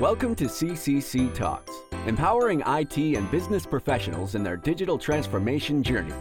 Welcome to CCC Talks, empowering IT and business professionals in their digital transformation journey.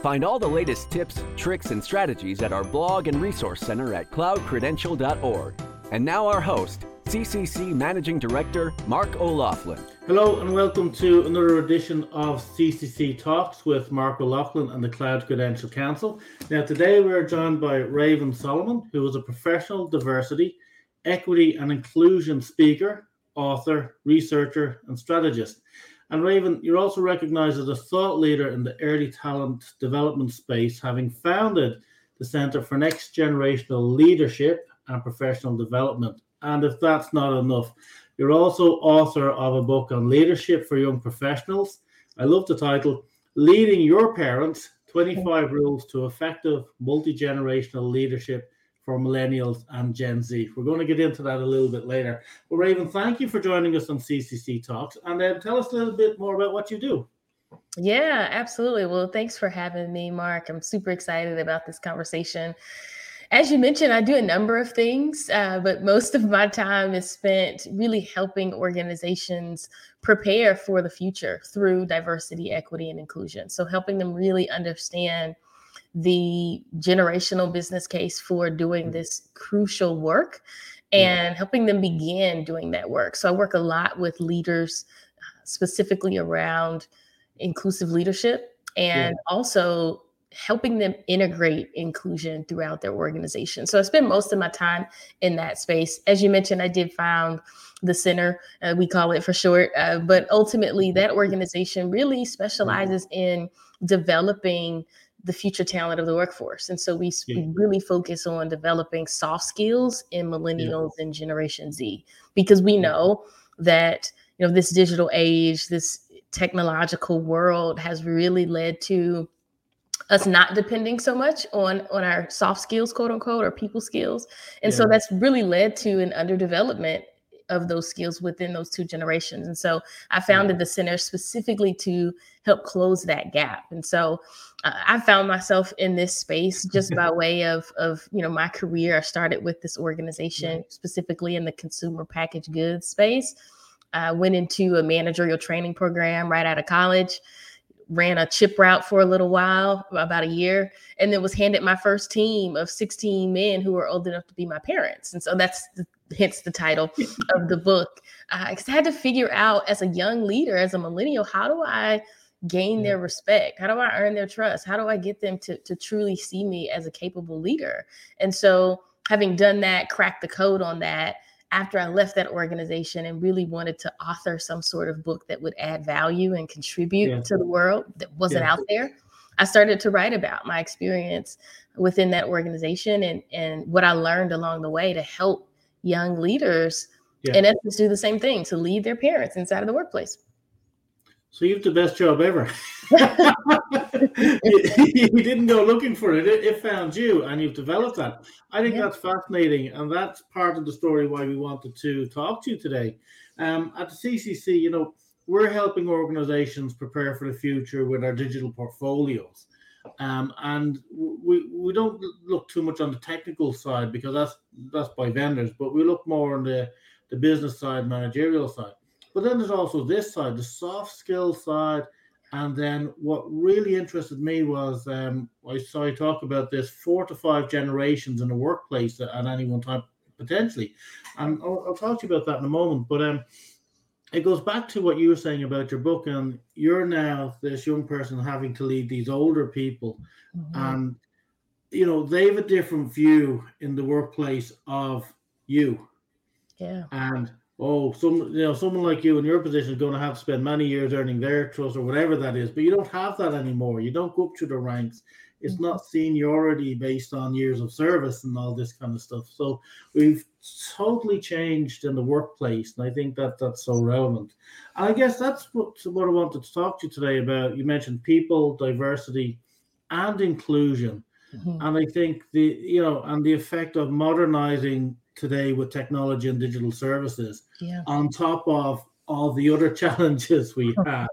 Find all the latest tips, tricks, and strategies at our blog and resource center at cloudcredential.org. And now, our host, CCC Managing Director Mark O'Loughlin. Hello, and welcome to another edition of CCC Talks with Mark O'Loughlin and the Cloud Credential Council. Now, today we're joined by Raven Solomon, who is a professional diversity, equity, and inclusion speaker, author, researcher, and strategist. And Raven, you're also recognized as a thought leader in the early talent development space, having founded the Center for Next Generational Leadership and Professional Development. And if that's not enough, you're also author of a book on leadership for young professionals. I love the title Leading Your Parents 25 Rules to Effective Multi Generational Leadership for Millennials and Gen Z. We're going to get into that a little bit later. But Raven, thank you for joining us on CCC Talks and uh, tell us a little bit more about what you do. Yeah, absolutely. Well, thanks for having me, Mark. I'm super excited about this conversation as you mentioned, I do a number of things, uh, but most of my time is spent really helping organizations prepare for the future through diversity, equity, and inclusion. So, helping them really understand the generational business case for doing this crucial work and helping them begin doing that work. So, I work a lot with leaders uh, specifically around inclusive leadership and yeah. also helping them integrate inclusion throughout their organization. So I spend most of my time in that space. As you mentioned, I did found the center, uh, we call it for short, uh, but ultimately that organization really specializes in developing the future talent of the workforce. And so we, yeah. we really focus on developing soft skills in millennials yeah. and Generation Z because we know that you know this digital age, this technological world has really led to us not depending so much on on our soft skills quote unquote or people skills and yeah. so that's really led to an underdevelopment of those skills within those two generations. And so i founded the center specifically to help close that gap. And so uh, i found myself in this space just by way of of you know my career. I started with this organization specifically in the consumer packaged goods space. I went into a managerial training program right out of college ran a chip route for a little while, about a year, and then was handed my first team of 16 men who were old enough to be my parents. And so that's the, hence the title of the book. Because uh, I had to figure out as a young leader, as a millennial, how do I gain their respect? How do I earn their trust? How do I get them to, to truly see me as a capable leader? And so having done that, cracked the code on that, after I left that organization and really wanted to author some sort of book that would add value and contribute yeah. to the world that wasn't yeah. out there, I started to write about my experience within that organization and, and what I learned along the way to help young leaders yeah. in essence do the same thing to lead their parents inside of the workplace. So you have the best job ever. you, didn't go looking for it. it. it. found you and you've developed that. I think yeah. that's fascinating. And that's part of the story why we wanted to talk to you today. Um, at the CCC, you know, we're helping organizations prepare for the future with our digital portfolios. Um, and we, we don't look too much on the technical side because that's that's by vendors, but we look more on the, the business side, managerial side. But then there's also this side, the soft skill side. And then what really interested me was um, I saw you talk about this four to five generations in a workplace at, any one time, potentially. And I'll, I'll, talk to you about that in a moment. But um, it goes back to what you were saying about your book. And you're now this young person having to lead these older people. Mm-hmm. And, you know, they have a different view in the workplace of you. Yeah. And oh, some you know, someone like you in your position is going to have to spend many years earning their trust or whatever that is, but you don't have that anymore. You don't go up to the ranks. It's mm-hmm. not seniority based on years of service and all this kind of stuff. So we've totally changed in the workplace, and I think that that's so relevant. And I guess that's what what I wanted to talk to you today about. You mentioned people, diversity, and inclusion. Mm-hmm. And I think the you know and the effect of modernizing today with technology and digital services yeah. on top of all the other challenges we have.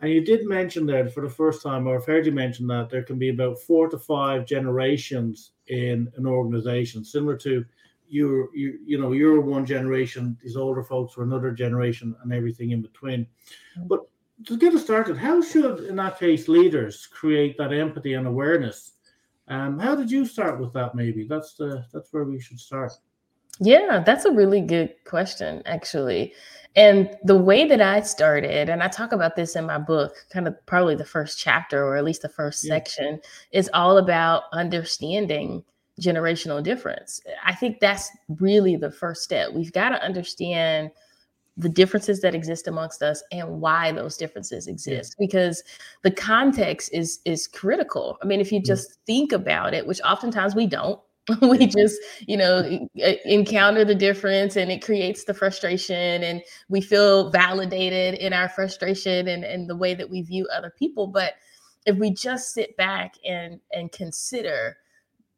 And you did mention that for the first time, or I've heard you mention that there can be about four to five generations in an organization, similar to you're you you know you're one generation, these older folks were another generation, and everything in between. Mm. But to get us started, how should in that case leaders create that empathy and awareness? Um, how did you start with that? Maybe that's the that's where we should start. Yeah, that's a really good question, actually. And the way that I started, and I talk about this in my book, kind of probably the first chapter or at least the first yeah. section, is all about understanding generational difference. I think that's really the first step. We've got to understand the differences that exist amongst us and why those differences exist yeah. because the context is is critical. I mean, if you just think about it, which oftentimes we don't, we just you know encounter the difference and it creates the frustration and we feel validated in our frustration and, and the way that we view other people but if we just sit back and and consider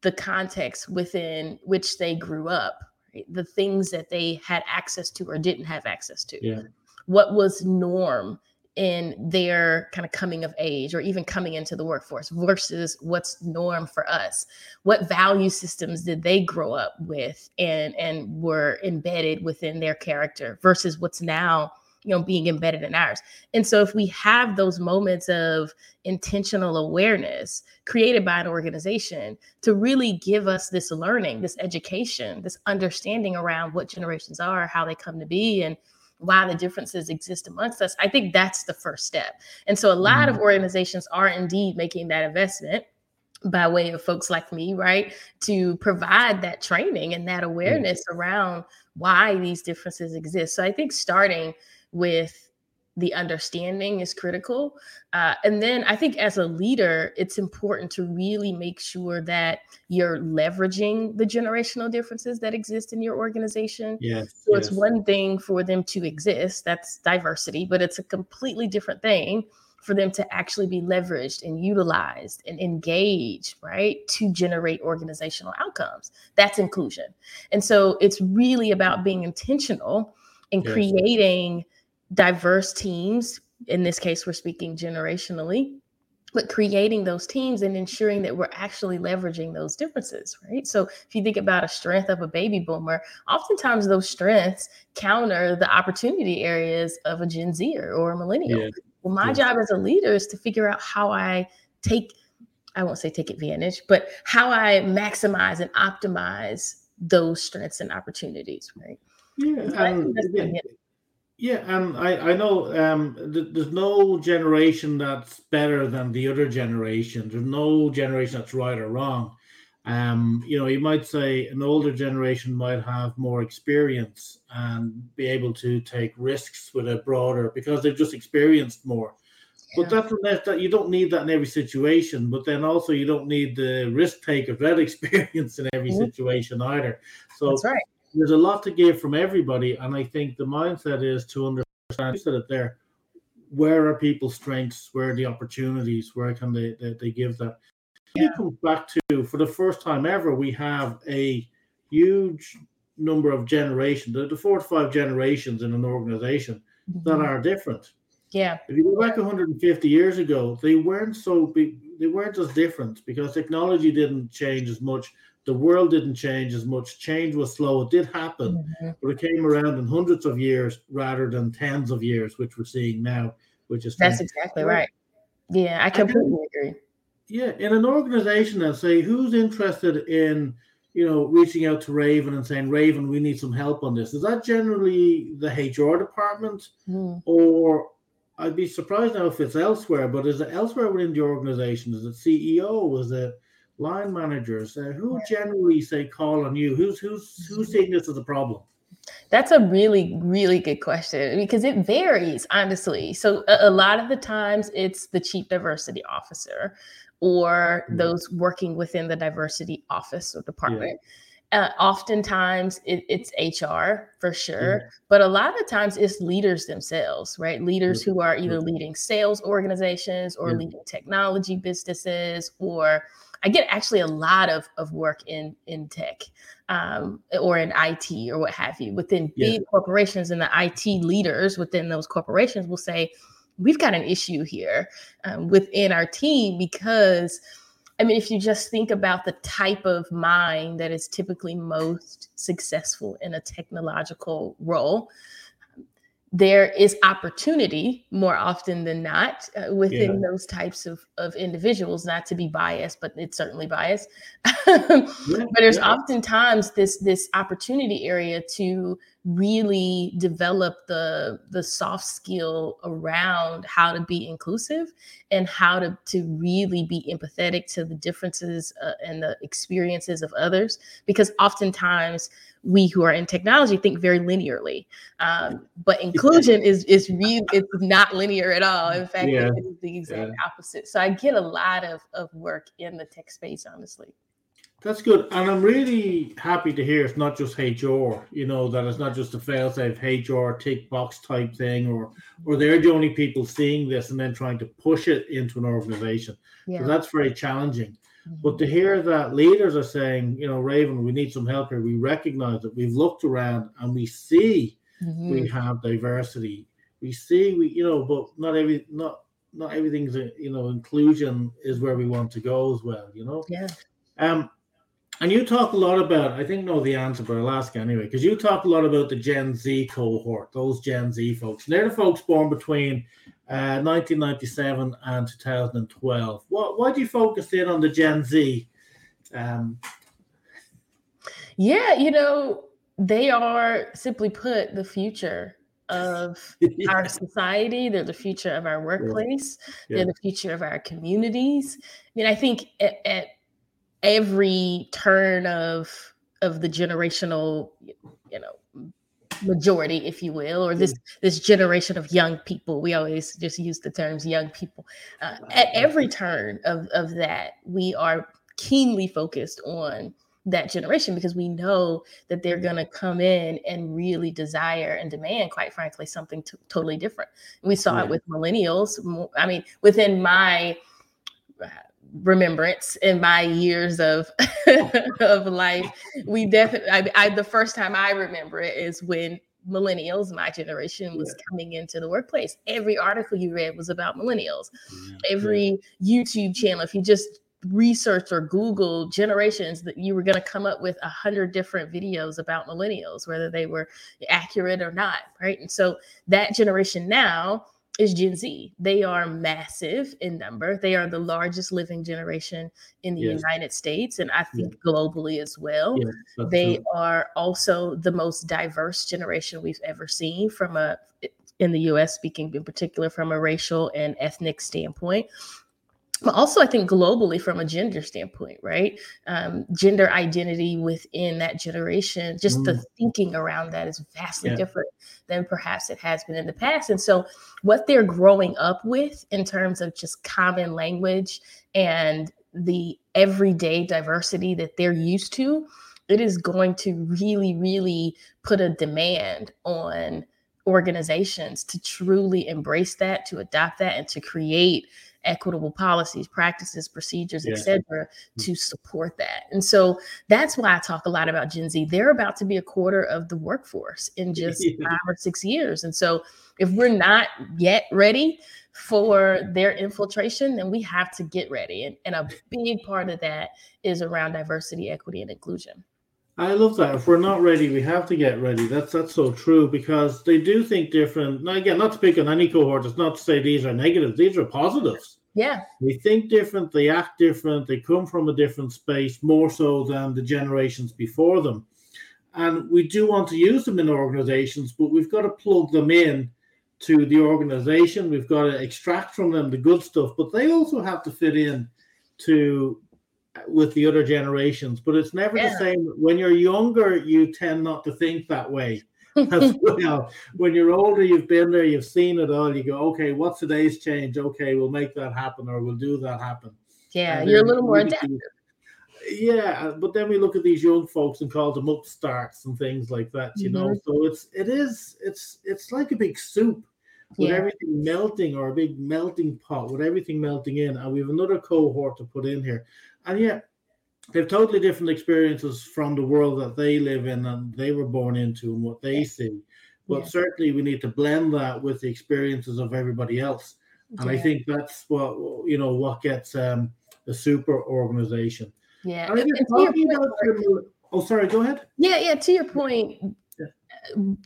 the context within which they grew up right? the things that they had access to or didn't have access to yeah. what was norm in their kind of coming of age or even coming into the workforce versus what's norm for us. What value systems did they grow up with and and were embedded within their character versus what's now you know being embedded in ours? And so if we have those moments of intentional awareness created by an organization to really give us this learning this education this understanding around what generations are how they come to be and why the differences exist amongst us, I think that's the first step. And so a lot mm-hmm. of organizations are indeed making that investment by way of folks like me, right, to provide that training and that awareness mm-hmm. around why these differences exist. So I think starting with the understanding is critical. Uh, and then I think as a leader, it's important to really make sure that you're leveraging the generational differences that exist in your organization. Yes, so yes. it's one thing for them to exist, that's diversity, but it's a completely different thing for them to actually be leveraged and utilized and engaged, right, to generate organizational outcomes. That's inclusion. And so it's really about being intentional and yes. creating diverse teams. In this case, we're speaking generationally, but creating those teams and ensuring that we're actually leveraging those differences, right? So if you think about a strength of a baby boomer, oftentimes those strengths counter the opportunity areas of a Gen Zer or a millennial. Yeah. Well, my job as a leader is to figure out how I take, I won't say take advantage, but how I maximize and optimize those strengths and opportunities, right? Yeah, um, yeah, and I, I know um, th- there's no generation that's better than the other generation. There's no generation that's right or wrong. Um, you know, you might say an older generation might have more experience and be able to take risks with a broader because they've just experienced more. Yeah. But that's that you don't need that in every situation. But then also you don't need the risk takers that experience in every mm-hmm. situation either. So that's right there's a lot to give from everybody, and I think the mindset is to understand. You said it there. Where are people's strengths? Where are the opportunities? Where can they they, they give that? Yeah. It comes back to for the first time ever, we have a huge number of generations, the, the four to five generations in an organization mm-hmm. that are different. Yeah. If you go back 150 years ago, they weren't so big, they weren't as different because technology didn't change as much the world didn't change as much. Change was slow. It did happen, mm-hmm. but it came around in hundreds of years rather than tens of years, which we're seeing now, which is that's exactly right. Yeah, I completely agree. Yeah, in an organization that say who's interested in you know reaching out to Raven and saying Raven, we need some help on this. Is that generally the HR department, mm. or I'd be surprised now if it's elsewhere, but is it elsewhere within the organization? Is it CEO? Is it line managers, uh, who generally say call on you? Who's who's who's seeing this as a problem? That's a really, really good question because it varies, honestly. So, a, a lot of the times it's the chief diversity officer or mm-hmm. those working within the diversity office or department. Yeah. Uh, oftentimes it, it's HR for sure, mm-hmm. but a lot of the times it's leaders themselves, right? Leaders who are either leading sales organizations or leading technology businesses or I get actually a lot of, of work in in tech um, or in IT or what have you. Within yeah. big corporations and the IT leaders within those corporations will say, we've got an issue here um, within our team because I mean, if you just think about the type of mind that is typically most successful in a technological role, there is opportunity more often than not uh, within yeah. those types of, of individuals not to be biased but it's certainly biased yeah, but there's yeah. oftentimes this this opportunity area to really develop the the soft skill around how to be inclusive and how to to really be empathetic to the differences uh, and the experiences of others because oftentimes we who are in technology think very linearly um, but inclusion is is really it's not linear at all in fact yeah. it is the exact yeah. opposite so i get a lot of of work in the tech space honestly that's good. And I'm really happy to hear it's not just HR, you know, that it's not just a fail safe HR tick box type thing, or or they're the only people seeing this and then trying to push it into an organization. Yeah. So that's very challenging. Mm-hmm. But to hear that leaders are saying, you know, Raven, we need some help here. We recognize that we've looked around and we see mm-hmm. we have diversity. We see we, you know, but not every not not everything's a, you know, inclusion is where we want to go as well, you know. Yeah. Um, and you talk a lot about, I think know the answer, but I'll ask anyway, because you talk a lot about the Gen Z cohort, those Gen Z folks. And they're the folks born between uh, 1997 and 2012. What, why do you focus in on the Gen Z? Um, yeah, you know, they are simply put the future of yeah. our society. They're the future of our workplace. Yeah. They're the future of our communities. I mean, I think at, at every turn of of the generational you know majority if you will or this mm. this generation of young people. We always just use the terms young people. Uh, at every turn of of that we are keenly focused on that generation because we know that they're mm. going to come in and really desire and demand quite frankly something t- totally different. We saw yeah. it with millennials i mean within my uh, remembrance in my years of of life we definitely I, I, the first time i remember it is when millennials my generation was yeah. coming into the workplace every article you read was about millennials yeah. every yeah. youtube channel if you just research or google generations that you were going to come up with a hundred different videos about millennials whether they were accurate or not right and so that generation now is Gen Z. They are massive in number. They are the largest living generation in the yes. United States and I think yeah. globally as well. They true. are also the most diverse generation we've ever seen from a in the US speaking in particular from a racial and ethnic standpoint but also I think globally from a gender standpoint, right? Um, gender identity within that generation, just mm. the thinking around that is vastly yeah. different than perhaps it has been in the past. And so, what they're growing up with in terms of just common language and the everyday diversity that they're used to, it is going to really, really put a demand on organizations to truly embrace that, to adopt that, and to create equitable policies, practices, procedures, yeah. etc., mm. to support that. And so that's why I talk a lot about Gen Z. They're about to be a quarter of the workforce in just five or six years. And so if we're not yet ready for their infiltration, then we have to get ready. And, and a big part of that is around diversity, equity, and inclusion. I love that. If we're not ready, we have to get ready. That's that's so true because they do think different. Now again, not to pick on any cohort. It's not to say these are negatives. These are positives. Yeah. They think different. They act different. They come from a different space more so than the generations before them. And we do want to use them in organizations, but we've got to plug them in to the organization. We've got to extract from them the good stuff, but they also have to fit in to with the other generations, but it's never yeah. the same. When you're younger, you tend not to think that way as well. When you're older, you've been there, you've seen it all. You go, okay, what's today's change? Okay, we'll make that happen, or we'll do that happen. Yeah, and you're a little more adaptive. Yeah, but then we look at these young folks and call them upstarts and things like that. You mm-hmm. know, so it's it is it's it's like a big soup with yeah. everything melting or a big melting pot with everything melting in. And we have another cohort to put in here and yet they have totally different experiences from the world that they live in and they were born into and what they see. But yeah. certainly we need to blend that with the experiences of everybody else. And yeah. I think that's what you know what gets um, a super organization. Yeah. And again, talking about oh, sorry, go ahead. Yeah, yeah. To your point,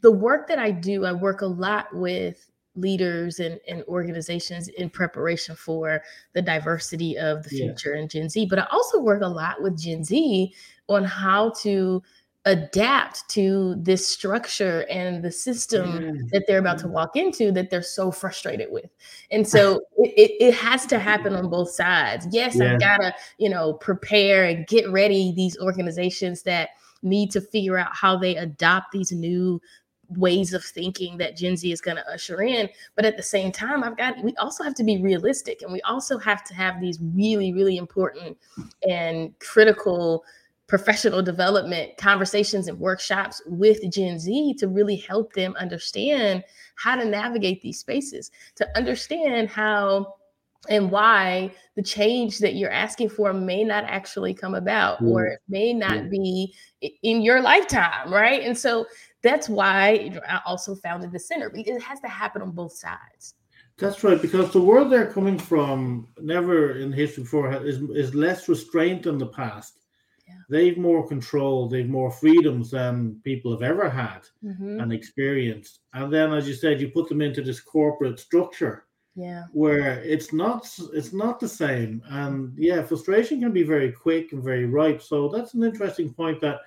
the work that I do, I work a lot with leaders and, and organizations in preparation for the diversity of the future yeah. and Gen Z. But I also work a lot with Gen Z on how to adapt to this structure and the system yeah. that they're about to mm-hmm. walk into that they're so frustrated with and so it, it, it, has to happen on both sides yes yeah. i gotta you know prepare and get ready these organizations that need to figure out how they adopt these new ways of thinking that Gen Z is going to usher in. But at the same time, I've got, we also have to be realistic and we also have to have these really, really important and critical professional development conversations and workshops with Gen Z to really help them understand how to navigate these spaces, to understand how and why the change that you're asking for may not actually come about mm. or it may not be in your lifetime, right? And so that's why I also founded the center. It has to happen on both sides. That's right, because the world they're coming from, never in history before, is, is less restraint than the past they've more control, they've more freedoms than people have ever had mm-hmm. and experienced. And then, as you said, you put them into this corporate structure, yeah, where it's not it's not the same. And yeah, frustration can be very quick and very ripe. So that's an interesting point that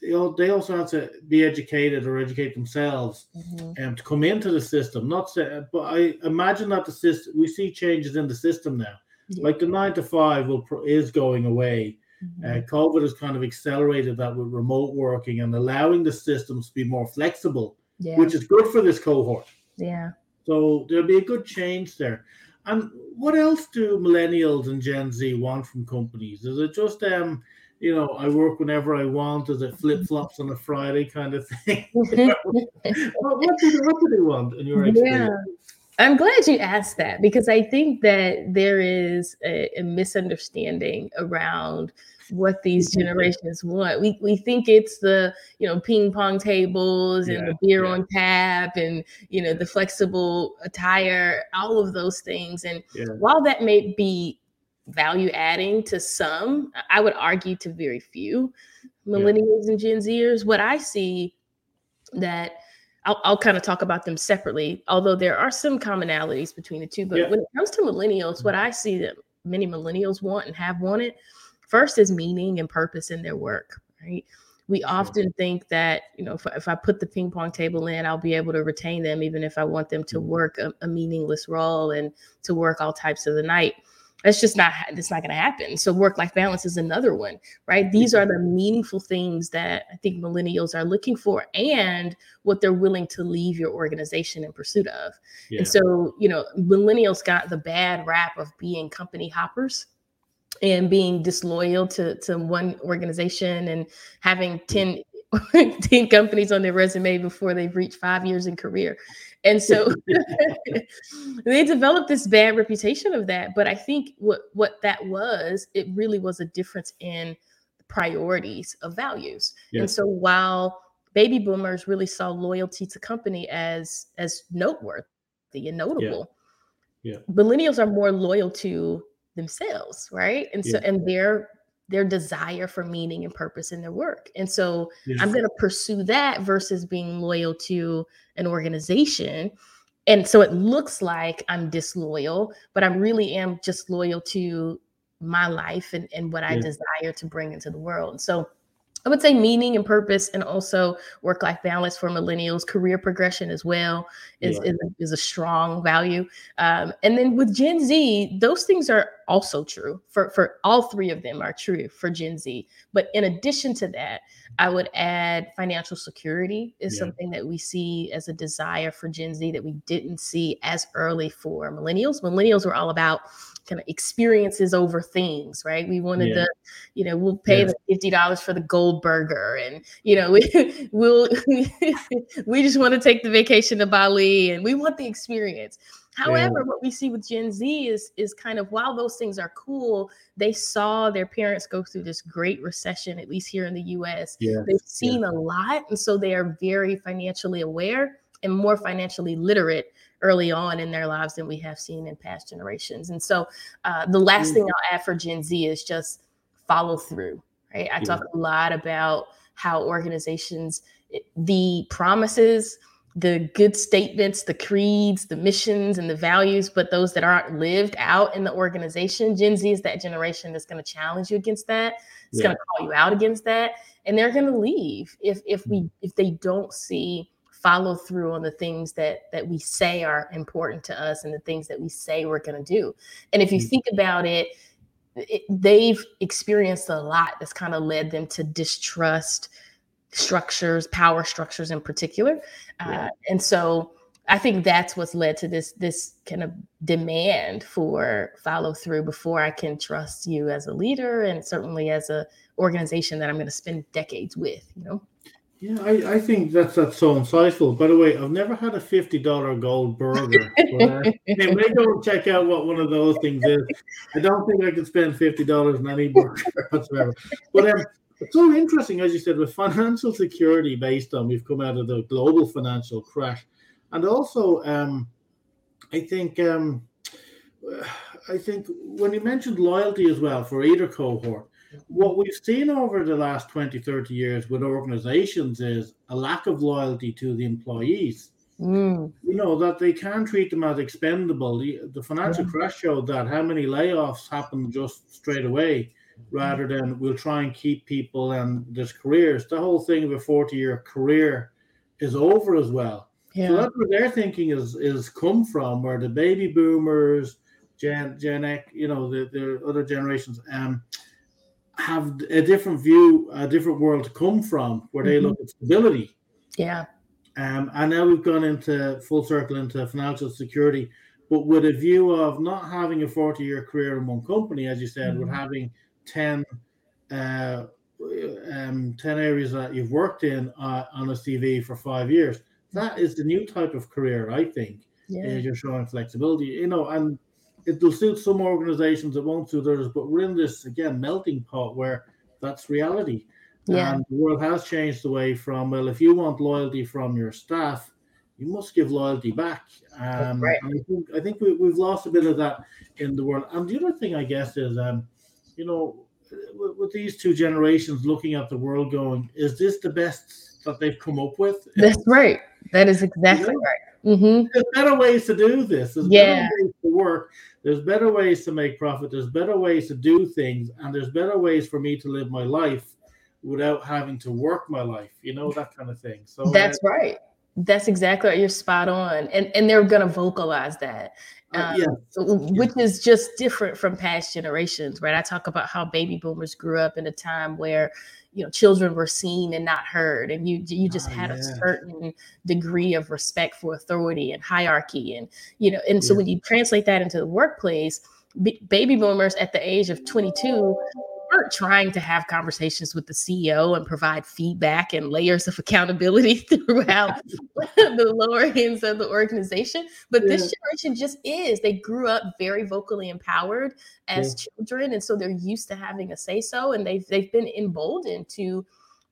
they also have to be educated or educate themselves mm-hmm. um, to come into the system. Not say, but I imagine that the system we see changes in the system now. Yeah. Like the nine to five will is going away Mm-hmm. Uh, COVID has kind of accelerated that with remote working and allowing the systems to be more flexible, yeah. which is good for this cohort. Yeah. So there'll be a good change there. And what else do millennials and Gen Z want from companies? Is it just um, you know, I work whenever I want? as it flip flops on a Friday kind of thing? what, what, do, what do they want in your experience? Yeah. I'm glad you asked that because I think that there is a, a, misunderstanding around what these generations want. We we think it's the you know ping pong tables and yeah, the beer yeah. on tap and you know the flexible attire, all of those things. And yeah. while that may be value adding to some, I would argue to very few millennials and Gen Zers. What I see that I'll, I'll kind of talk about them separately, although there are some commonalities between the two. But yeah. when it comes to millennials, what I see that many millennials want and have wanted first is meaning and purpose in their work, right? We often think that, you know, if, if I put the ping pong table in, I'll be able to retain them, even if I want them to mm-hmm. work a, a meaningless role and to work all types of the night that's just not that's not going to happen. So work life balance is another one right? Mm-hmm. These are the meaningful things that i think millennials are looking for and what they're willing to leave your organization in pursuit of. Yeah. and so you know millennials got the bad rap of being company hoppers and being disloyal to to one organization and having mm-hmm. 10 10 companies on their resume before they've reached five years in career. And so they developed this bad reputation of that. But I think what, what that was, it really was a difference in priorities of values. Yes. And so while baby boomers really saw loyalty to company as as noteworthy and notable, yeah. yeah. millennials are more loyal to themselves, right? And so and their their desire for meaning and purpose in their work. And so yes. I'm going to pursue that versus being loyal to an organization. And so it looks like I'm disloyal, but I really am just loyal to my life and, and what I desire to bring into the world. So I would say meaning and purpose, and also work life balance for millennials, career progression as well is, yeah. is, is, a strong value. Um, and then with Gen Z, those things are also true for, for all three of them are true for Gen Z. But in addition to that, I would add financial security is yeah. something that we see as a desire for Gen Z that we didn't see as early for millennials. Millennials were all about kind of experiences over things, right? We wanted yeah. the, you know, we'll pay yeah. the fifty dollars for the gold burger, and you know, we we'll we just want to take the vacation to Bali, and we want the experience. However, yeah. what we see with Gen Z is is kind of while those things are cool, they saw their parents go through this great recession, at least here in the U.S. They've seen a lot, and so they are very financially aware and more financially literate early on in their lives than we have seen in past generations. And so uh, the last mm. thing I'll add for Gen Z is just follow through, right? I talk a lot about how organizations, the promises, the good statements, the creeds, the missions, and the values, but those that aren't lived out in the organization. Gen Z is that generation that's going to challenge you against that. It's yeah. going to call you out against that, and they're going to leave if if we if they don't see follow through on the things that that we say are important to us and the things that we say we're going to do. And if you mm-hmm. think about it, it, they've experienced a lot that's kind of led them to distrust structures, power structures in particular. Yeah. Uh, and so I think that's what's led to this this kind of demand for follow through before I can trust you as a leader and certainly as a organization that I'm going to spend decades with, you know. Yeah, I, I think that's that's so insightful. By the way, I've never had a fifty dollar gold burger. but, uh, hey, may go and check out what one of those things is. I don't think I could spend fifty dollars on any burger whatsoever. But um, it's so interesting, as you said, with financial security based on we've come out of the global financial crash, and also um, I think um, I think when you mentioned loyalty as well for either cohort what we've seen over the last 20, 30 years with organizations is a lack of loyalty to the employees. Mm. You know, that they can treat them as expendable. The, the financial yeah. crash showed that how many layoffs happen just straight away rather than we'll try and keep people and there's careers. The whole thing of a 40 year career is over as well. Yeah. So that's where their thinking is is come from, where the baby boomers, Gen Gen X, you know, the, the other generations, um, have a different view, a different world to come from, where they mm-hmm. look at stability. Yeah. Um, and now we've gone into full circle into financial security, but with a view of not having a 40 year career in one company, as you said, mm-hmm. with having 10, uh, um, 10 areas that you've worked in uh, on a CV for five years. That is the new type of career, I think. Yeah. You're showing flexibility, you know, and it will suit some organizations, it won't suit others. But we're in this again melting pot where that's reality. Yeah. And the world has changed away from well, if you want loyalty from your staff, you must give loyalty back. Um, right. I think I think we, we've lost a bit of that in the world. And the other thing, I guess, is um, you know, with, with these two generations looking at the world, going, is this the best that they've come up with? That's right. That is exactly right. Mm-hmm. There's better ways to do this. There's yeah. better ways to work. There's better ways to make profit. There's better ways to do things, and there's better ways for me to live my life without having to work my life. You know that kind of thing. So that's uh, right. That's exactly right. You're spot on, and and they're going to vocalize that. Uh, um, uh, yeah. which is just different from past generations, right? I talk about how baby boomers grew up in a time where you know children were seen and not heard and you you just oh, had yeah. a certain degree of respect for authority and hierarchy and you know and so yeah. when you translate that into the workplace b- baby boomers at the age of 22 weren't trying to have conversations with the CEO and provide feedback and layers of accountability throughout the lower ends of the organization. But yeah. this generation just is. They grew up very vocally empowered as yeah. children, and so they're used to having a say so, and they've they've been emboldened to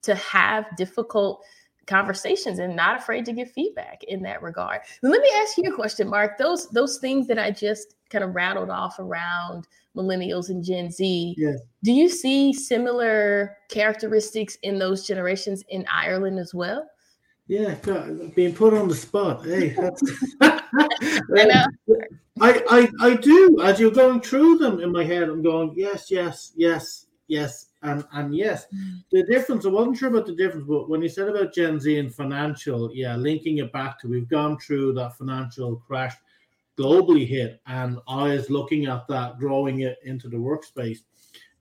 to have difficult conversations and not afraid to give feedback in that regard. Let me ask you a question, Mark. Those those things that I just kind of rattled off around millennials and Gen Z. Yes. Do you see similar characteristics in those generations in Ireland as well? Yeah, being put on the spot. Hey, I, I, I do. As you're going through them in my head, I'm going, yes, yes, yes, yes, and and yes. Mm. The difference, I wasn't sure about the difference, but when you said about Gen Z and financial, yeah, linking it back to we've gone through that financial crash globally hit, and I was looking at that, drawing it into the workspace,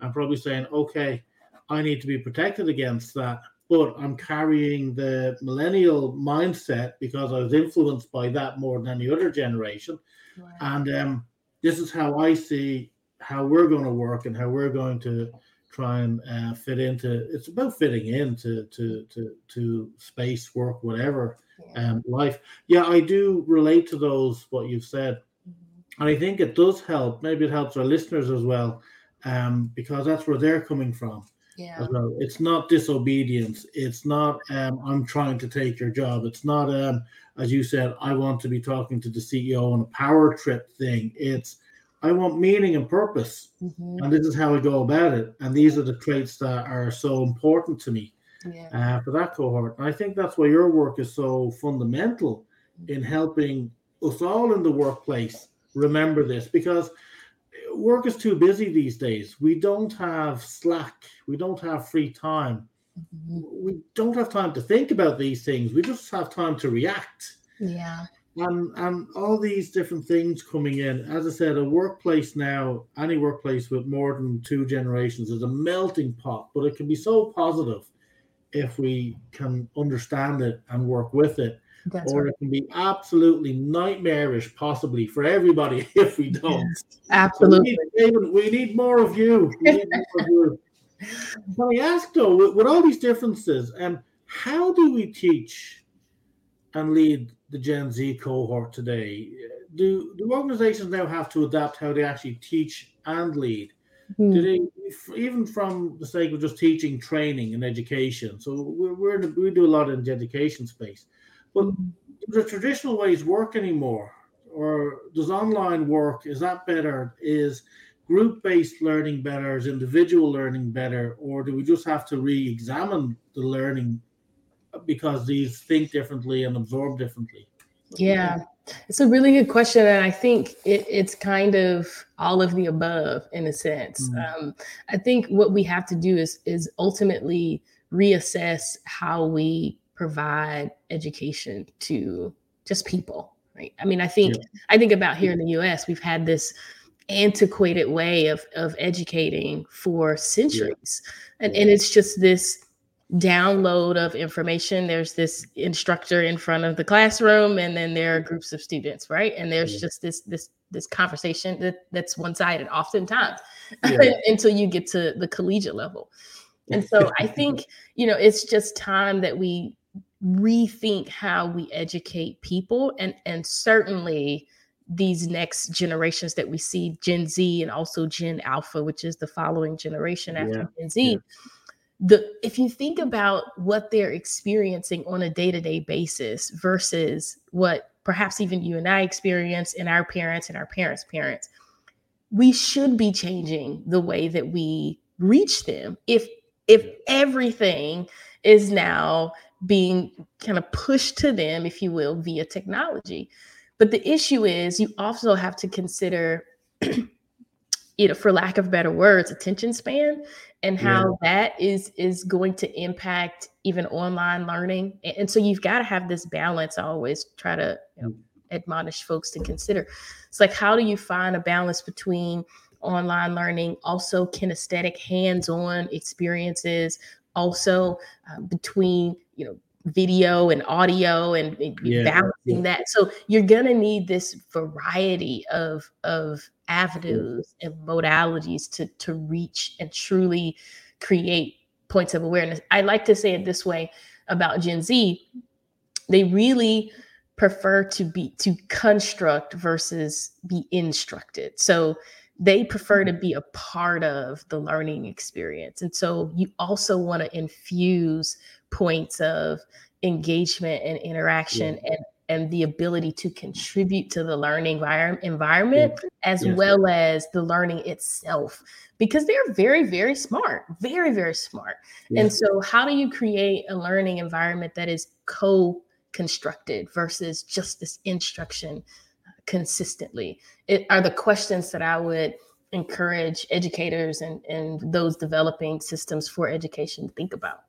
and probably saying, okay, I need to be protected against that. But I'm carrying the millennial mindset because I was influenced by that more than any other generation. Wow. And um, this is how I see how we're going to work and how we're going to try and uh, fit into. It's about fitting into to to to space, work, whatever yeah. um, life. Yeah, I do relate to those what you've said, mm-hmm. and I think it does help. Maybe it helps our listeners as well, um, because that's where they're coming from. Yeah. Well. It's not disobedience. It's not um, I'm trying to take your job. It's not um, as you said, I want to be talking to the CEO on a power trip thing. It's I want meaning and purpose. Mm-hmm. And this is how I go about it. And these are the traits that are so important to me yeah. uh, for that cohort. And I think that's why your work is so fundamental in helping us all in the workplace remember this because work is too busy these days. We don't have slack, we don't have free time. Mm-hmm. We don't have time to think about these things. We just have time to react. Yeah. And and all these different things coming in. As I said, a workplace now, any workplace with more than two generations is a melting pot, but it can be so positive if we can understand it and work with it. That's or right. it can be absolutely nightmarish, possibly for everybody if we don't. absolutely. So we, need, we, more of you. Need more of you. Can I ask though, with, with all these differences, um, how do we teach and lead the Gen Z cohort today? Do do organizations now have to adapt how they actually teach and lead? Mm. Do they even from the sake of just teaching, training, and education? So we're, we're the, we do a lot in the education space. But mm. do the traditional ways work anymore? Or does online work? Is that better? Is group based learning better? Is individual learning better? Or do we just have to re examine the learning because these think differently and absorb differently? Yeah, it's a really good question. And I think it, it's kind of all of the above in a sense. Mm. Um, I think what we have to do is, is ultimately reassess how we provide education to just people right i mean i think yeah. i think about here in the us we've had this antiquated way of of educating for centuries yeah. and and it's just this download of information there's this instructor in front of the classroom and then there are mm-hmm. groups of students right and there's yeah. just this this this conversation that that's one-sided oftentimes until you get to the collegiate level and so i think you know it's just time that we rethink how we educate people and and certainly these next generations that we see gen z and also gen alpha which is the following generation after yeah. gen z yeah. The if you think about what they're experiencing on a day-to-day basis versus what perhaps even you and i experience and our parents and our parents parents we should be changing the way that we reach them. If if everything is now being kind of pushed to them, if you will, via technology. But the issue is you also have to consider, you know, for lack of better words, attention span and how yeah. that is is going to impact even online learning. And so you've got to have this balance. I always try to you know, admonish folks to consider. It's like how do you find a balance between online learning, also kinesthetic hands-on experiences, also uh, between you know video and audio and, and yeah, balancing that so you're gonna need this variety of of Mm-hmm. avenues and modalities to to reach and truly create points of awareness i like to say it this way about gen z they really prefer to be to construct versus be instructed so they prefer to mm-hmm. be a part of the learning experience. And so you also want to infuse points of engagement and interaction yeah. and and the ability to contribute to the learning environment yeah. as yes. well as the learning itself because they're very very smart very very smart yeah. and so how do you create a learning environment that is co-constructed versus just this instruction uh, consistently it are the questions that i would encourage educators and, and those developing systems for education to think about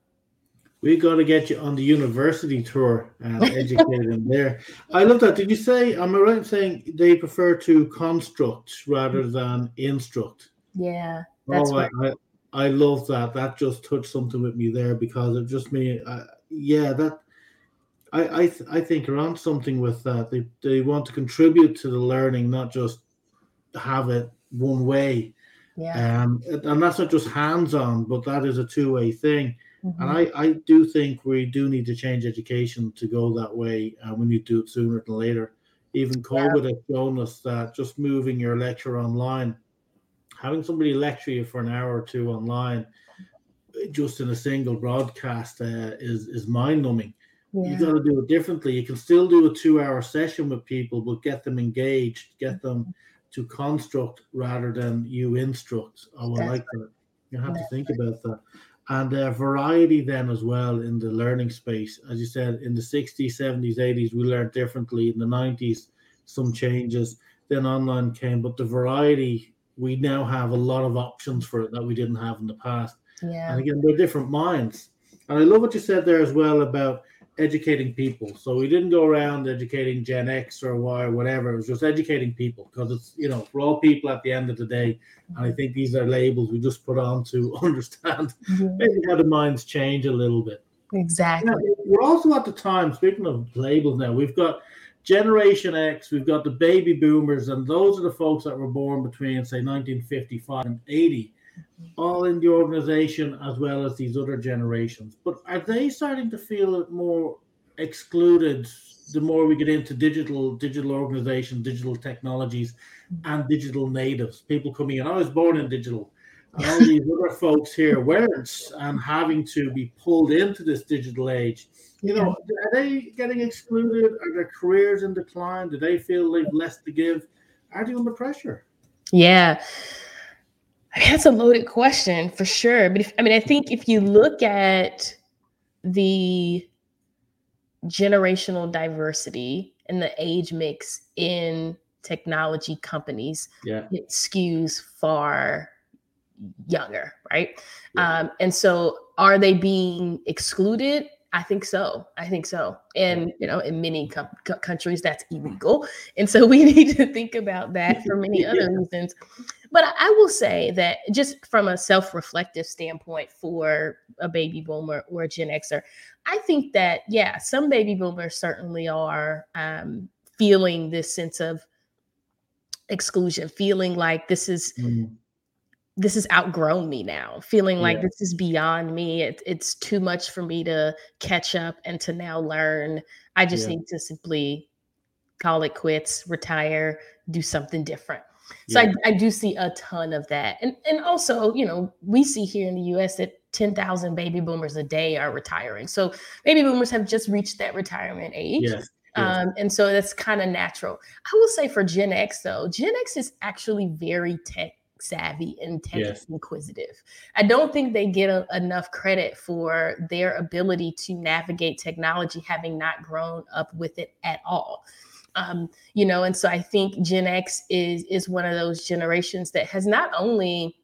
we got to get you on the university tour and educate them there. I love that. Did you say, am I right in saying they prefer to construct rather than instruct? Yeah, that's oh, right. I, I love that. That just touched something with me there because it just me, uh, yeah, that I I, th- I think around something with that. They they want to contribute to the learning, not just have it one way. Yeah. Um, and that's not just hands on, but that is a two way thing. Mm-hmm. And I, I do think we do need to change education to go that way, and we need to do it sooner than later. Even COVID yeah. has shown us that just moving your lecture online, having somebody lecture you for an hour or two online, just in a single broadcast uh, is is mind numbing. Yeah. You got to do it differently. You can still do a two hour session with people, but get them engaged, get them to construct rather than you instruct. Oh, I like that. You have to think about that. And uh, variety then as well in the learning space. As you said, in the 60s, 70s, 80s, we learned differently. In the 90s, some changes. Then online came, but the variety, we now have a lot of options for it that we didn't have in the past. Yeah. And again, they're different minds. And I love what you said there as well about educating people. So we didn't go around educating Gen X or Y or whatever. It was just educating people because it's you know we're all people at the end of the day, and I think these are labels we just put on to understand mm-hmm. maybe how the minds change a little bit. Exactly. We're also at the time. Speaking of labels, now we've got Generation X, we've got the baby boomers, and those are the folks that were born between say 1955 and 80 all in the organization as well as these other generations. But are they starting to feel more excluded the more we get into digital digital organization, digital technologies, and digital natives? People coming in. I was born in digital. And all these other folks here weren't and having to be pulled into this digital age. You know, are they getting excluded? Are their careers in decline? Do they feel they've less to give? Are they under pressure? Yeah. That's a loaded question for sure. But if, I mean, I think if you look at the generational diversity and the age mix in technology companies, yeah. it skews far younger, right? Yeah. Um, and so are they being excluded? I think so. I think so. And you know, in many com- countries, that's illegal, and so we need to think about that for many other reasons. But I will say that just from a self-reflective standpoint for a baby boomer or a Gen Xer, I think that yeah, some baby boomers certainly are um, feeling this sense of exclusion, feeling like this is. Mm this has outgrown me now feeling like yeah. this is beyond me it, it's too much for me to catch up and to now learn i just yeah. need to simply call it quits retire do something different so yeah. I, I do see a ton of that and and also you know we see here in the us that 10,000 baby boomers a day are retiring so baby boomers have just reached that retirement age yes. Um, and so that's kind of natural. I will say for Gen X, though, Gen X is actually very tech savvy and tech yes. inquisitive. I don't think they get a, enough credit for their ability to navigate technology, having not grown up with it at all. Um, you know, and so I think Gen X is is one of those generations that has not only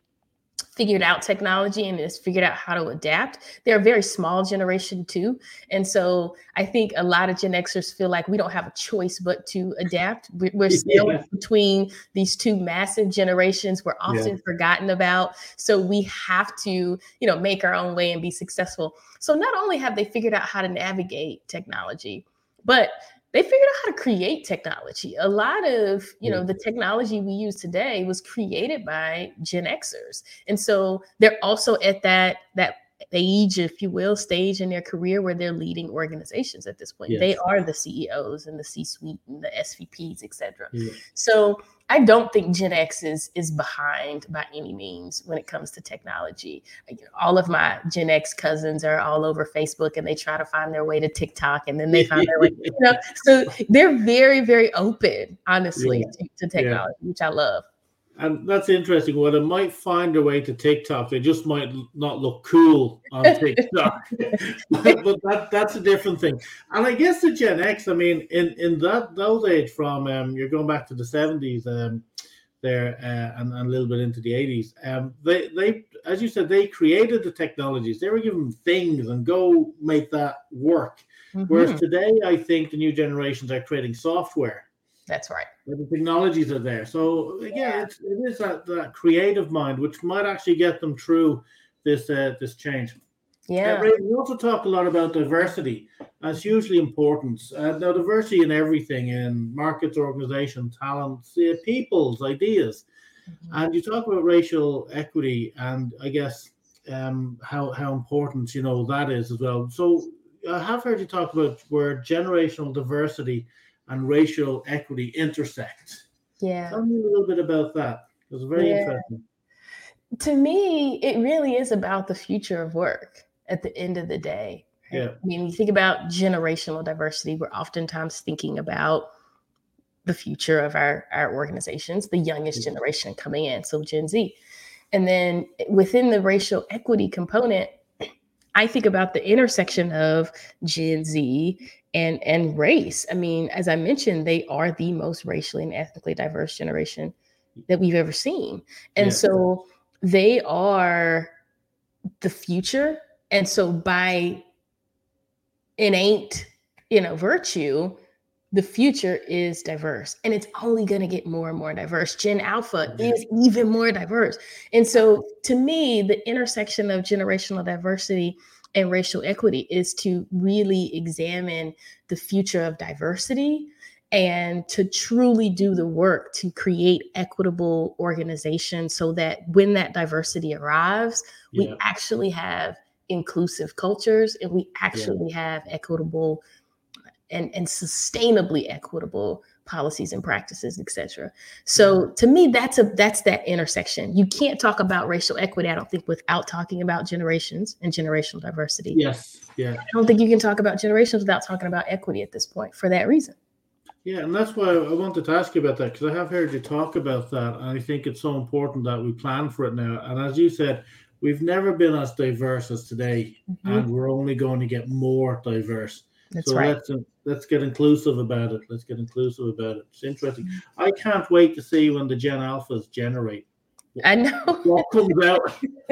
figured out technology and has figured out how to adapt. They're a very small generation too. And so I think a lot of Gen Xers feel like we don't have a choice but to adapt. We're still yeah. between these two massive generations. We're often yeah. forgotten about. So we have to, you know, make our own way and be successful. So not only have they figured out how to navigate technology, but they figured out how to create technology. A lot of, you know, the technology we use today was created by Gen Xers. And so they're also at that that age, if you will, stage in their career where they're leading organizations at this point. Yes. They are the CEOs and the C-suite and the SVPs, etc. Yeah. So I don't think Gen X is is behind by any means when it comes to technology. All of my Gen X cousins are all over Facebook and they try to find their way to TikTok and then they find their way, you know. So they're very, very open, honestly, yeah. to, to, technology, yeah. which I love and that's interesting. Well, they might find a way to TikTok. They just might not look cool on TikTok. but, but that that's a different thing. And I guess the Gen X, I mean, in in that those age from um, you're going back to the seventies um, there uh, and, and a little bit into the eighties. Um, they they as you said, they created the technologies. They were given things and go make that work. Mm-hmm. Whereas today, I think the new generations are creating software that's right. The technologies are there. So again, yeah. it's, it is that, that creative mind which might actually get them through this uh, this change. Yeah. Uh, we also talk a lot about diversity. That's hugely important. Uh, now, diversity in everything in markets, organization, talents, uh, people's ideas. Mm-hmm. And you talk about racial equity, and I guess um, how how important you know that is as well. So I have heard you talk about where generational diversity and racial equity intersect. Yeah. Tell me a little bit about that. It was very yeah. interesting. to me, it really is about the future of work at the end of the day. Yeah. I mean, you think about generational diversity, we're oftentimes thinking about the future of our, our organizations, the youngest Yeah. generation coming in, so Gen Z. And then within the racial equity component, I think about the intersection of Gen Z and and race. I mean, as I mentioned, they are the most racially and ethnically diverse generation that we've ever seen. And Yeah. so they are the future. And so by innate, you know, virtue, the future is diverse and it's only going to get more and more diverse. Gen Alpha Yeah. is even more diverse. And so to me, the intersection of generational diversity and racial equity is to really examine the future of diversity and to truly do the work to create equitable organizations so that when that diversity arrives, we Yeah. actually have inclusive cultures and we actually have equitable and, and sustainably equitable policies and practices, et cetera. So to me, that's a that's that intersection. You can't talk about racial equity, I don't think, without talking about generations and generational diversity. Yes. Yeah. I don't think you can talk about generations without talking about equity at this point for that reason. Yeah, and that's why I wanted to ask you about that because I have heard you talk about that, and I think it's so important that we plan for it now. And as you said, we've never been as diverse as today, Mhm. and we're only going to get more diverse. That's so right. let's uh, let's get inclusive about it. Let's get inclusive about it. It's interesting. I can't wait to see when the Gen Alphas generate I know. what comes out.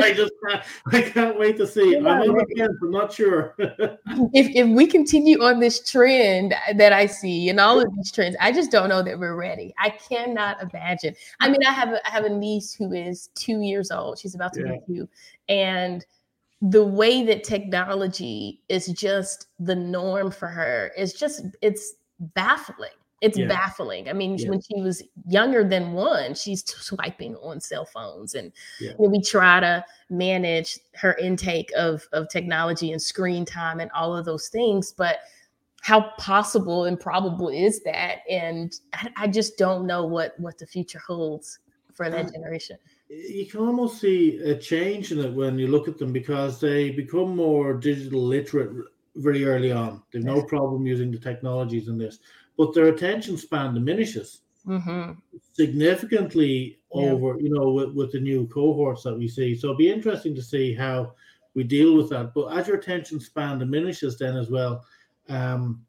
I just can't, I can't wait to see. I'm on the fence. I'm not sure. if if we continue on this trend that I see and all of these trends, I just don't know that we're ready. I cannot imagine. I mean, I have a, I have a niece who is two years old. She's about to Yeah. be two, and the way that technology is just the norm for her is just it's baffling. It's Yeah. baffling. I mean, Yeah. when she was younger than one, she's swiping on cell phones and Yeah. you know, we try to manage her intake of of technology and screen time and all of those things but how possible and probable is that and i, I just don't know what what the future holds for that generation you can almost see a change in it when you look at them because they become more digital literate very early on. They've no problem using the technologies in this, but their attention span diminishes hmm significantly Yeah. over, you know, with, with the new cohorts that we see. So it'll be interesting to see how we deal with that. But as your attention span diminishes, then as well, um,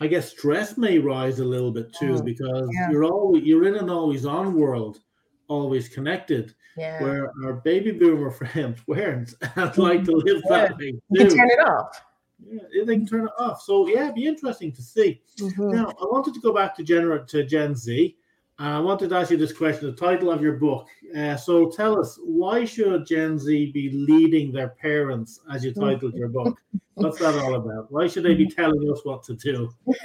I guess stress may rise a little bit too because yeah. you're always you're in an always on world, always connected yeah where our baby boomer friends weren't and like to live that way you can turn it off Yeah, they can turn it off. So yeah, it'd be interesting to see. Mhm. Now, I wanted to go back to Gen to Gen Z, and I wanted to ask you this question: the title of your book. Uh, so tell us, why should Gen Z be leading their parents, as you titled your book? What's that all about? Why should they be telling us what to do?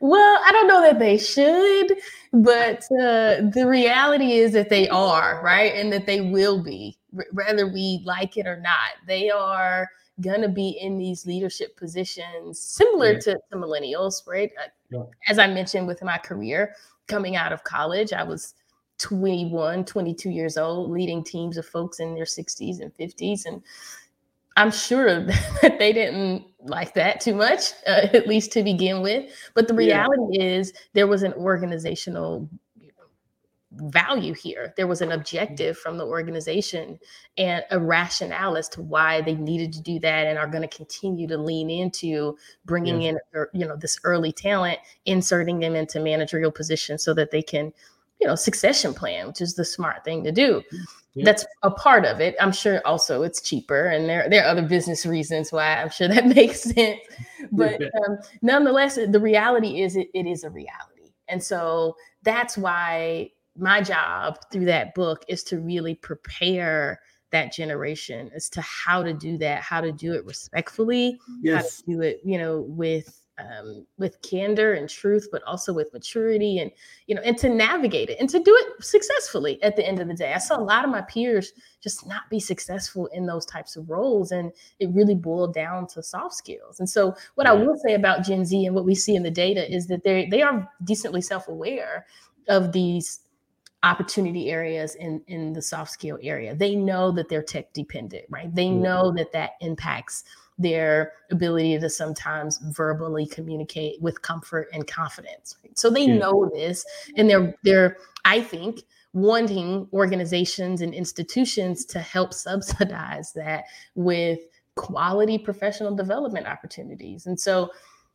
well i don't know that they should but uh, the reality is that they are right and that they will be r- whether we like it or not they are going to be in these leadership positions similar Yeah. to, to millennials right Uh, Yeah. as i mentioned with my career coming out of college i was 21 22 years old leading teams of folks in their 60s and 50s and I'm sure that they didn't like that too much, uh, at least to begin with. But the Yeah. reality is, there was an organizational value here. There was an objective from the organization and a rationale as to why they needed to do that and are going to continue to lean into bringing in, er, you know, this early talent, inserting them into managerial positions so that they can, you know, succession plan, which is the smart thing to do that's a part of it. I'm sure also it's cheaper and there, there are other business reasons why I'm sure that makes sense. But um, nonetheless, the reality is it, it is a reality. And so that's why my job through that book is to really prepare that generation as to how to do that, how to do it respectfully, how Yes, to do it, you know, with um, with candor and truth, but also with maturity and you know, and to navigate it and to do it successfully at the end of the day. I saw a lot of my peers just not be successful in those types of roles, and it really boiled down to soft skills. And so, what I will say about Gen Z and what we see in the data is that they they are decently self aware of these opportunity areas in in the soft skill area they know that they're tech dependent right they know that that impacts their ability to sometimes verbally communicate with comfort and confidence right? so they yeah. know this and they're they're i think wanting organizations and institutions to help subsidize that with quality professional development opportunities and so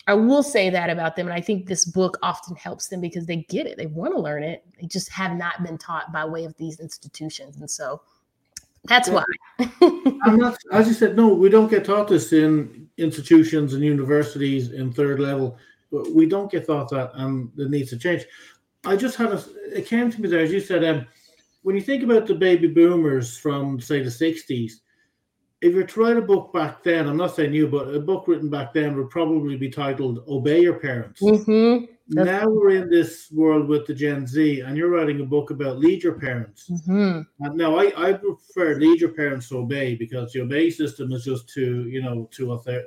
I will say that about them. And I think this book often helps them because they get it. They want to learn it. They just have not been taught by way of these institutions. And so that's yeah. why. I'm not, as you said, no, we don't get taught this in institutions and universities in third level. We don't get taught that, and it needs to change. I just had a, it came to me there, as you said, um, when you think about the baby boomers from, say, the 60s, if you to write a book back then, I'm not saying you, but a book written back then would probably be titled "Obey Your Parents." Mm-hmm. Now we're in this world with the Gen Z, and you're writing a book about lead your parents. Mm-hmm. And now I, I prefer lead your parents to obey because the obey system is just too, you know, too author-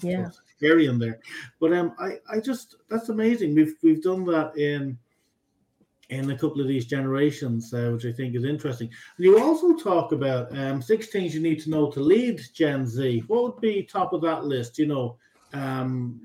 yeah. in there. But um, I, I just that's amazing. We've we've done that in in a couple of these generations, uh, which I think is interesting. You also talk about um, six things you need to know to lead Gen Z. What would be top of that list? You know, um,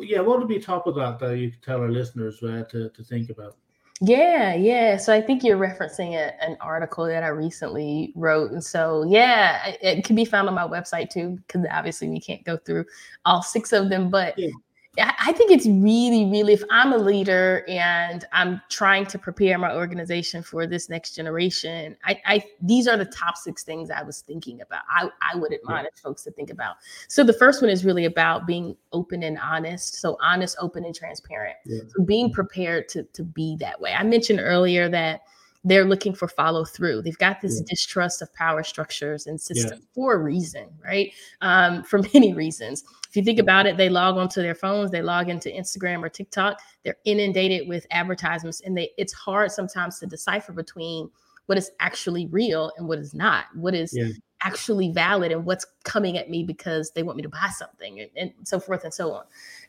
yeah, what would be top of that that you could tell our listeners uh, to, to think about? Yeah, yeah. So I think you're referencing a, an article that I recently wrote. And so, yeah, it, it can be found on my website too, because obviously we can't go through all six of them. But yeah. I think it's really, really, if I'm a leader and I'm trying to prepare my organization for this next generation, I, I these are the top six things I was thinking about. I, I would admonish yeah. folks to think about. So the first one is really about being open and honest. So honest, open, and transparent. Yeah. So being prepared to, to be that way. I mentioned earlier that they're looking for follow through. They've got this yeah. distrust of power structures and systems yeah. for a reason, right? Um, for many reasons. If you think about it, they log onto their phones, they log into Instagram or TikTok, they're inundated with advertisements, and they it's hard sometimes to decipher between what is actually real and what is not, what is yeah. actually valid and what's coming at me because they want me to buy something and, and so forth and so on.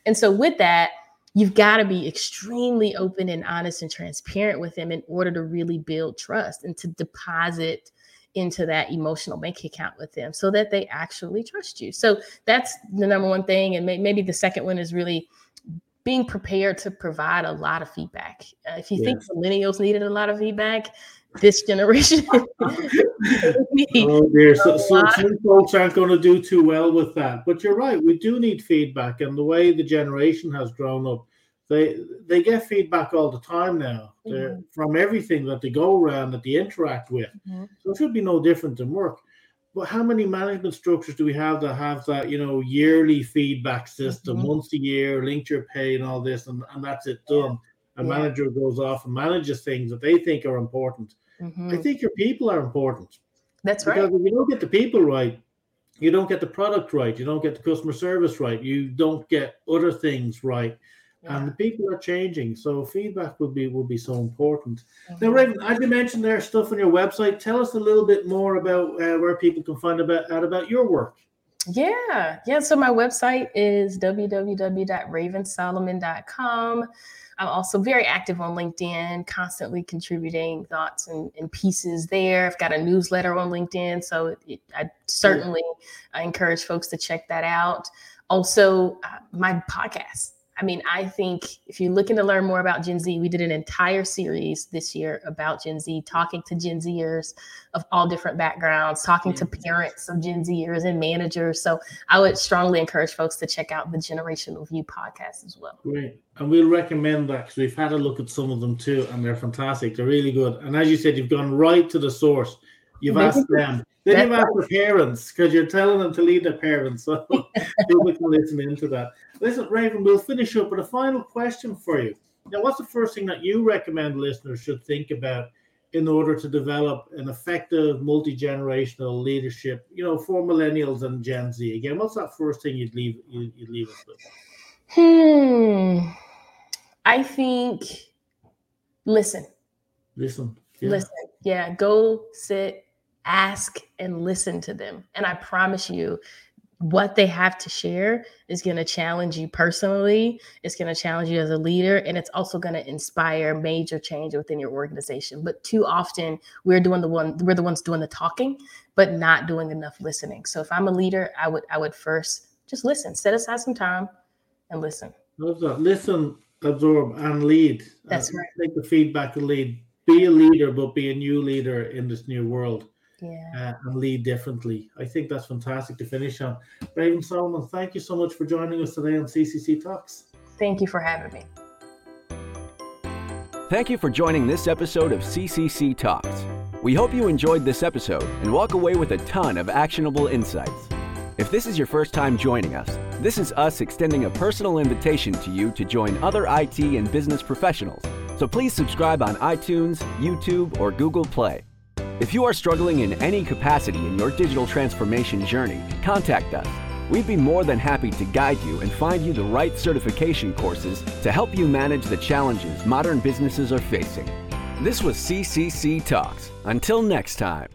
And so with that, you've got to be extremely open and honest and transparent with them in order to really build trust and to deposit into that emotional bank account with them so that they actually trust you. So that's the number one thing. And may- maybe the second one is really being prepared to provide a lot of feedback. Uh, if you yes. think millennials needed a lot of feedback, this generation. oh dear, so, so some folks aren't going to do too well with that. But you're right, we do need feedback, and the way the generation has grown up, they they get feedback all the time now mm-hmm. from everything that they go around that they interact with. Mm-hmm. So it should be no different than work. But how many management structures do we have that have that, you know, yearly feedback system, mm-hmm. once a year, linked your pay and all this, and, and that's it done. A yeah. manager goes off and manages things that they think are important. Mm-hmm. I think your people are important. That's right. Because if you don't get the people right, you don't get the product right, you don't get the customer service right, you don't get other things right. Yeah. And the people are changing, so feedback will be will be so important. Mm-hmm. Now, Raven, as you mentioned there stuff on your website, tell us a little bit more about uh, where people can find about out about your work. Yeah, yeah. So my website is www.ravensolomon.com. I'm also very active on LinkedIn, constantly contributing thoughts and, and pieces there. I've got a newsletter on LinkedIn, so it, I certainly I encourage folks to check that out. Also, uh, my podcast. I mean, I think if you're looking to learn more about Gen Z, we did an entire series this year about Gen Z, talking to Gen Zers of all different backgrounds, talking to mm-hmm. parents of Gen Zers and managers. So I would strongly encourage folks to check out the Generational View podcast as well. Great. And we'll recommend that because we've had a look at some of them too, and they're fantastic. They're really good. And as you said, you've gone right to the source. You've asked them. Then you've asked the parents because you're telling them to lead their parents. So people can listen into that. Listen, Raven, we'll finish up with a final question for you. Now, what's the first thing that you recommend listeners should think about in order to develop an effective multi generational leadership? You know, for millennials and Gen Z. Again, what's that first thing you'd leave you'd leave us with? Hmm. I think listen. Listen. Yeah. Listen. Yeah. Go sit, ask, and listen to them. And I promise you, what they have to share is going to challenge you personally. It's going to challenge you as a leader, and it's also going to inspire major change within your organization. But too often, we're doing the one we're the ones doing the talking, but not doing enough listening. So if I'm a leader, I would I would first just listen, set aside some time, and listen. Love that. Listen, absorb, and lead. That's uh, right. Take the feedback and lead. Be a leader, but be a new leader in this new world yeah. uh, and lead differently. I think that's fantastic to finish on. Raven Solomon, thank you so much for joining us today on CCC Talks. Thank you for having me. Thank you for joining this episode of CCC Talks. We hope you enjoyed this episode and walk away with a ton of actionable insights. If this is your first time joining us, this is us extending a personal invitation to you to join other IT and business professionals. So please subscribe on iTunes, YouTube, or Google Play. If you are struggling in any capacity in your digital transformation journey, contact us. We'd be more than happy to guide you and find you the right certification courses to help you manage the challenges modern businesses are facing. This was CCC Talks. Until next time.